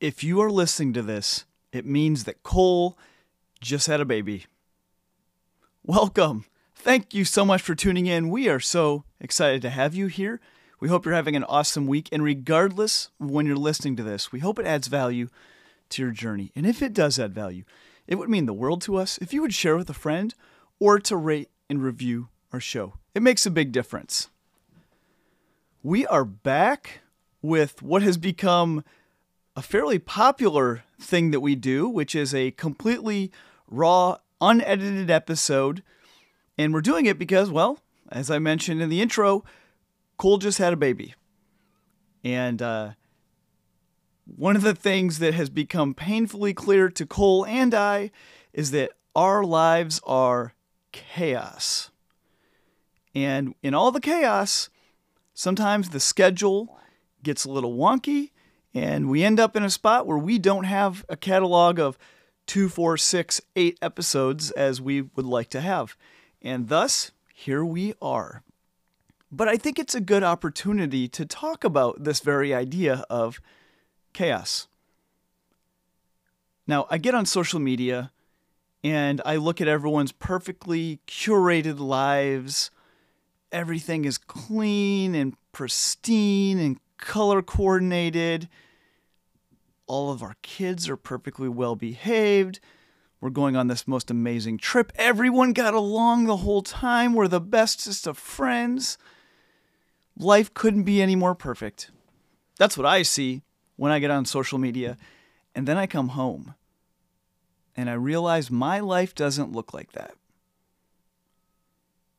If you are listening to this, it means that Cole just had a baby. Welcome. Thank you so much for tuning in. We are so excited to have you here. We hope you're having an awesome week. And regardless of when you're listening to this, we hope it adds value to your journey. And if it does add value, it would mean the world to us if you would share with a friend or to rate and review our show. It makes a big difference. We are back with what has become a fairly popular thing that we do, which is a completely raw, unedited episode. And we're doing it because, well, as I mentioned in the intro, Cole just had a baby. And uh, one of the things that has become painfully clear to Cole and I is that our lives are chaos. And in all the chaos, sometimes the schedule gets a little wonky and we end up in a spot where we don't have a catalog of two, four, six, eight episodes as we would like to have. And thus, here we are. But I think it's a good opportunity to talk about this very idea of chaos. Now, I get on social media and I look at everyone's perfectly curated lives. Everything is clean and pristine and color coordinated. All of our kids are perfectly well behaved. We're going on this most amazing trip. Everyone got along the whole time. We're the bestest of friends. Life couldn't be any more perfect. That's what I see when I get on social media. And then I come home and I realize my life doesn't look like that.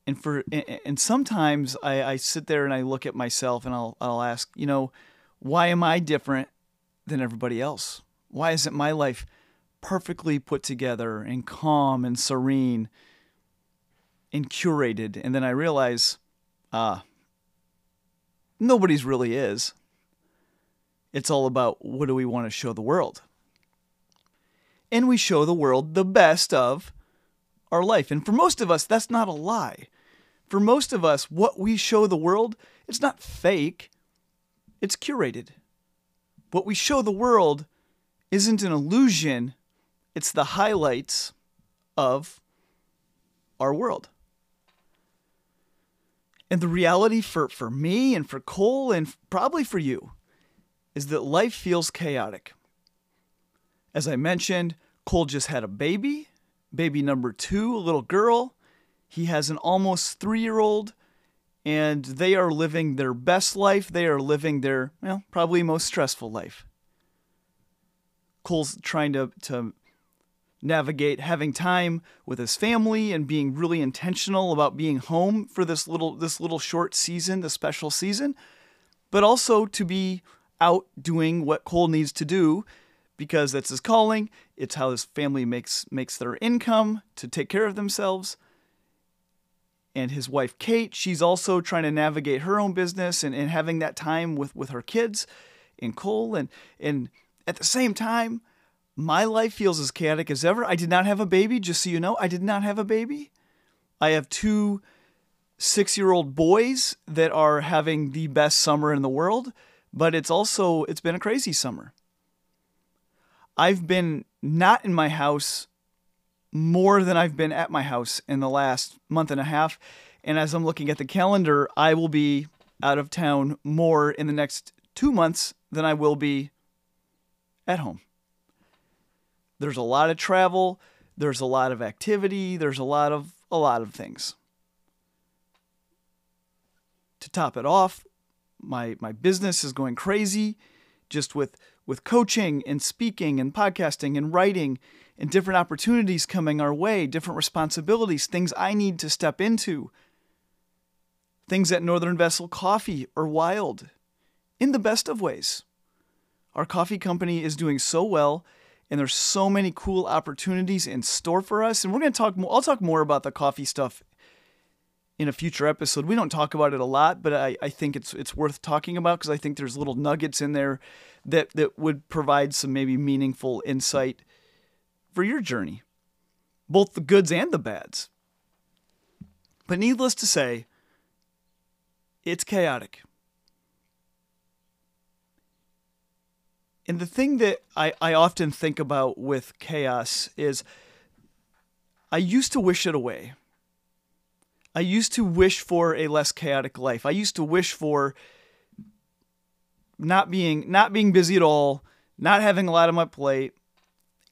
And for and sometimes I, I sit there and I look at myself and I'll I'll ask, you know, why am I different than everybody else? Why isn't my life perfectly put together and calm and serene and curated? And then I realize, ah, nobody's really is. It's all about what do we want to show the world? And we show the world the best of our life. And for most of us, that's not a lie. For most of us, what we show the world, it's not fake, it's curated. What we show the world isn't an illusion, it's the highlights of our world. And the reality for, for me and for Cole and probably for you is that life feels chaotic. As I mentioned, Cole just had a baby, baby number two, a little girl. He has an almost three year old, and they are living their best life. They are living their, well, probably most stressful life. Cole's trying to, to navigate having time with his family and being really intentional about being home for this little this little short season, the special season, but also to be out doing what Cole needs to do because that's his calling. It's how his family makes makes their income to take care of themselves. And his wife Kate, she's also trying to navigate her own business and, and having that time with, with her kids and Cole and and at the same time, my life feels as chaotic as ever. I did not have a baby, just so you know. I did not have a baby. I have two six year old boys that are having the best summer in the world, but it's also it's been a crazy summer. I've been not in my house more than I've been at my house in the last month and a half. And as I'm looking at the calendar, I will be out of town more in the next two months than I will be at home. There's a lot of travel, there's a lot of activity, there's a lot of a lot of things. To top it off, my my business is going crazy just with with coaching and speaking and podcasting and writing and different opportunities coming our way, different responsibilities, things I need to step into. Things at Northern Vessel Coffee are wild in the best of ways. Our coffee company is doing so well and there's so many cool opportunities in store for us and we're going to talk more I'll talk more about the coffee stuff in a future episode. We don't talk about it a lot, but I, I think it's it's worth talking about because I think there's little nuggets in there that that would provide some maybe meaningful insight for your journey, both the goods and the bads. But needless to say, it's chaotic. And the thing that I, I often think about with chaos is I used to wish it away. I used to wish for a less chaotic life. I used to wish for not being not being busy at all, not having a lot on my plate,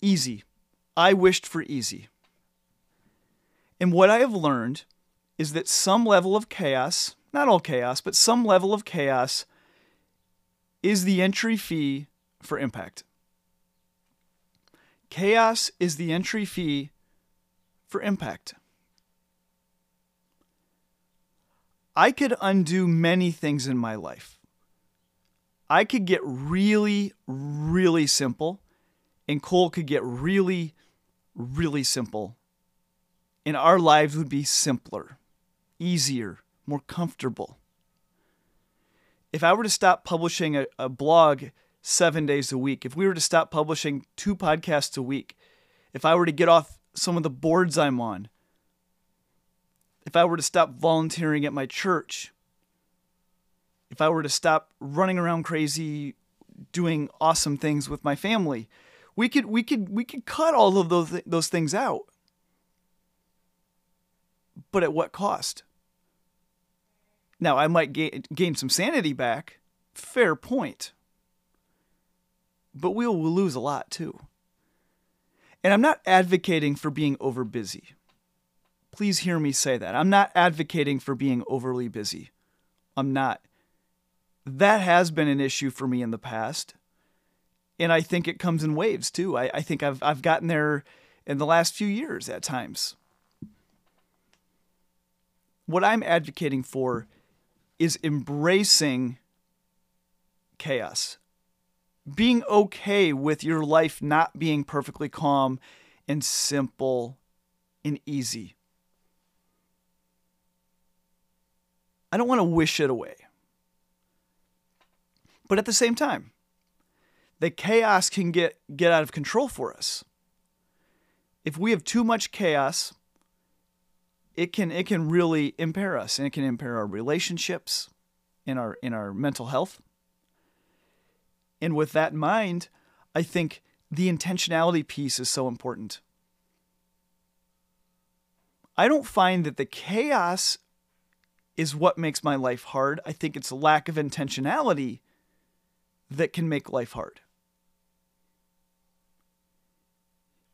easy. I wished for easy. And what I have learned is that some level of chaos, not all chaos, but some level of chaos is the entry fee for impact. Chaos is the entry fee for impact. I could undo many things in my life. I could get really, really simple, and Cole could get really, really simple. And our lives would be simpler, easier, more comfortable. If I were to stop publishing a, a blog seven days a week, if we were to stop publishing two podcasts a week, if I were to get off some of the boards I'm on, if I were to stop volunteering at my church, if I were to stop running around crazy doing awesome things with my family, we could we could we could cut all of those those things out. But at what cost? Now, I might gain, gain some sanity back. Fair point. But we will lose a lot too. And I'm not advocating for being over busy. Please hear me say that. I'm not advocating for being overly busy. I'm not. That has been an issue for me in the past. And I think it comes in waves too. I, I think I've, I've gotten there in the last few years at times. What I'm advocating for is embracing chaos, being okay with your life not being perfectly calm and simple and easy. I don't want to wish it away. But at the same time, the chaos can get, get out of control for us. If we have too much chaos, it can it can really impair us and it can impair our relationships in our in our mental health. And with that in mind, I think the intentionality piece is so important. I don't find that the chaos is what makes my life hard. I think it's lack of intentionality that can make life hard.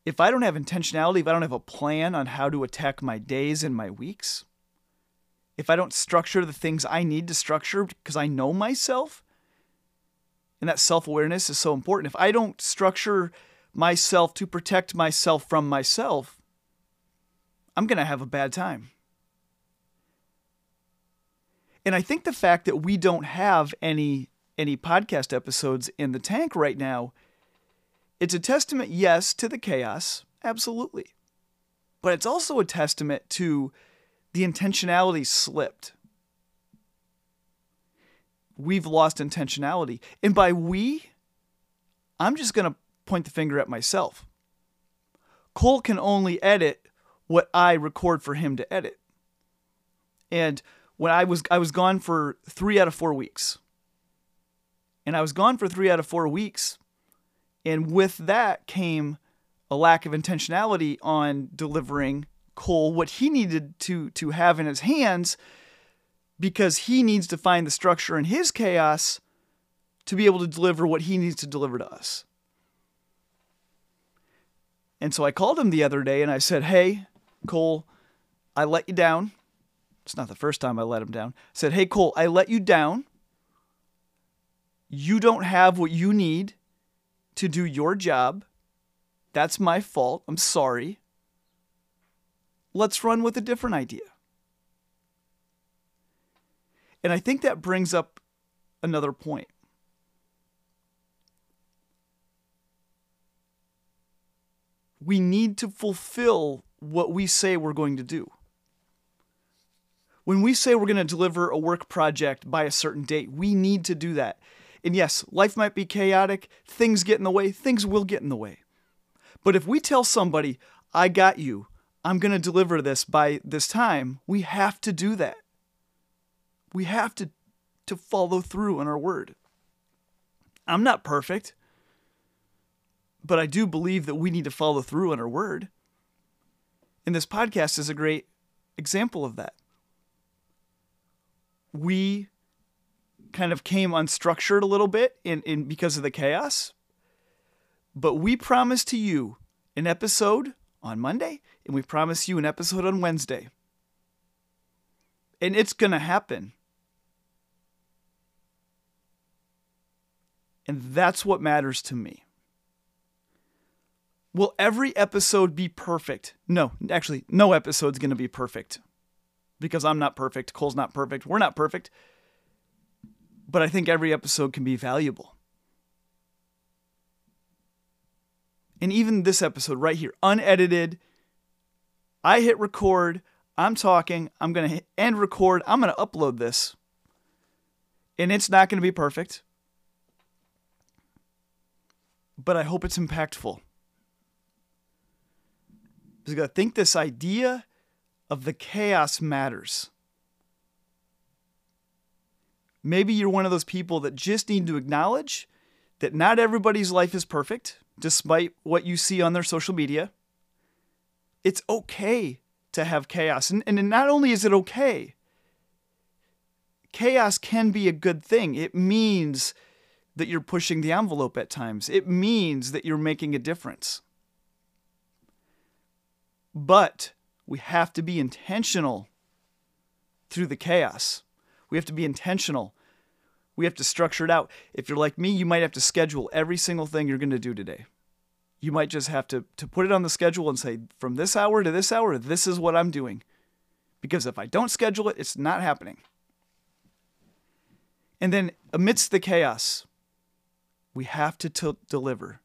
if I don't have intentionality, if I don't have a plan on how to attack my days and my weeks, if I don't structure the things I need to structure because I know myself, and that self awareness is so important. If I don't structure myself to protect myself from myself, I'm going to have a bad time. And I think the fact that we don't have any any podcast episodes in the tank right now it's a testament, yes, to the chaos, absolutely. But it's also a testament to the intentionality slipped. We've lost intentionality. And by we, I'm just going to point the finger at myself. Cole can only edit what I record for him to edit. And when I was I was gone for 3 out of 4 weeks. And I was gone for 3 out of 4 weeks and with that came a lack of intentionality on delivering Cole what he needed to to have in his hands because he needs to find the structure in his chaos to be able to deliver what he needs to deliver to us. And so I called him the other day and I said, "Hey, Cole, I let you down. It's not the first time I let him down. I said, "Hey, Cole, I let you down. You don't have what you need to do your job. That's my fault. I'm sorry. Let's run with a different idea. And I think that brings up another point. We need to fulfill what we say we're going to do. When we say we're going to deliver a work project by a certain date, we need to do that. And yes, life might be chaotic, things get in the way, things will get in the way. But if we tell somebody, I got you, I'm going to deliver this by this time, we have to do that. We have to, to follow through on our word. I'm not perfect. but I do believe that we need to follow through on our word. And this podcast is a great example of that. We kind of came unstructured a little bit in, in because of the chaos. But we promise to you an episode on Monday, and we promise you an episode on Wednesday. And it's to happen. And that's what matters to me. Will every episode be perfect? No, actually, no episode's to be perfect because I'm not perfect. Cole's not perfect. We're not perfect. But I think every episode can be valuable. And even this episode right here, unedited, I hit record. I'm talking. I'm going to hit end record. I'm going to upload this. And it's not going to be perfect. But I hope it's impactful. Because I think this idea of the chaos matters. Maybe you're one of those people that just need to acknowledge that not everybody's life is perfect, despite what you see on their social media. It's okay to have chaos. And, and not only is it okay, chaos can be a good thing. It means that you're pushing the envelope at times, it means that you're making a difference. But we have to be intentional through the chaos. We have to be intentional. We have to structure it out. If you're like me, you might have to schedule every single thing you're going to do today. You might just have to, to put it on the schedule and say, from this hour to this hour, this is what I'm doing. Because if I don't schedule it, it's not happening. And then, amidst the chaos, we have to t- deliver.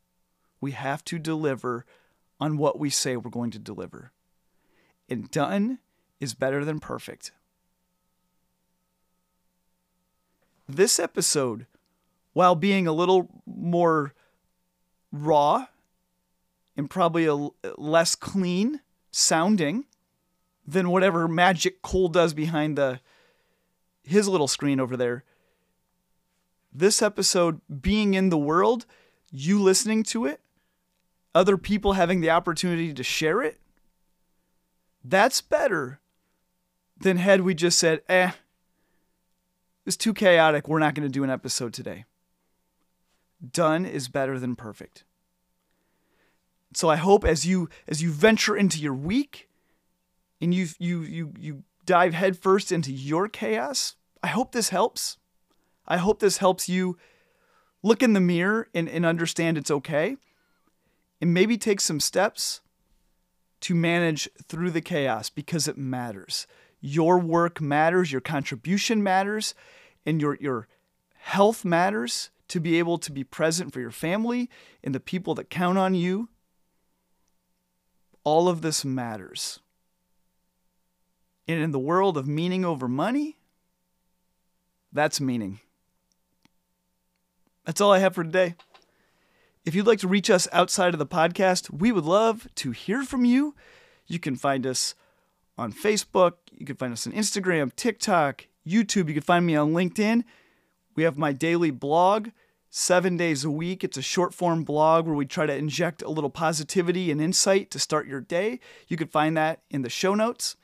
We have to deliver on what we say we're going to deliver. And done is better than perfect. This episode, while being a little more raw and probably a less clean sounding than whatever magic Cole does behind the his little screen over there. This episode being in the world, you listening to it, other people having the opportunity to share it, that's better than had we just said, eh, it's too chaotic. We're not going to do an episode today. Done is better than perfect. So I hope as you as you venture into your week and you you you you dive headfirst into your chaos, I hope this helps. I hope this helps you look in the mirror and, and understand it's okay and maybe take some steps to manage through the chaos because it matters. Your work matters, your contribution matters, and your, your health matters to be able to be present for your family and the people that count on you. All of this matters. And in the world of meaning over money, that's meaning. That's all I have for today. If you'd like to reach us outside of the podcast, we would love to hear from you. You can find us on Facebook, you can find us on Instagram, TikTok, YouTube, you can find me on LinkedIn. We have my daily blog, seven days a week. It's a short form blog where we try to inject a little positivity and insight to start your day. You can find that in the show notes.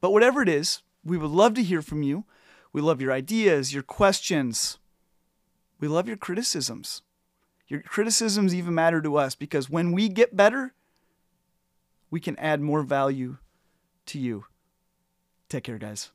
But whatever it is, we would love to hear from you. We love your ideas, your questions. We love your criticisms. Your criticisms even matter to us because when we get better, we can add more value to you. Take care, guys.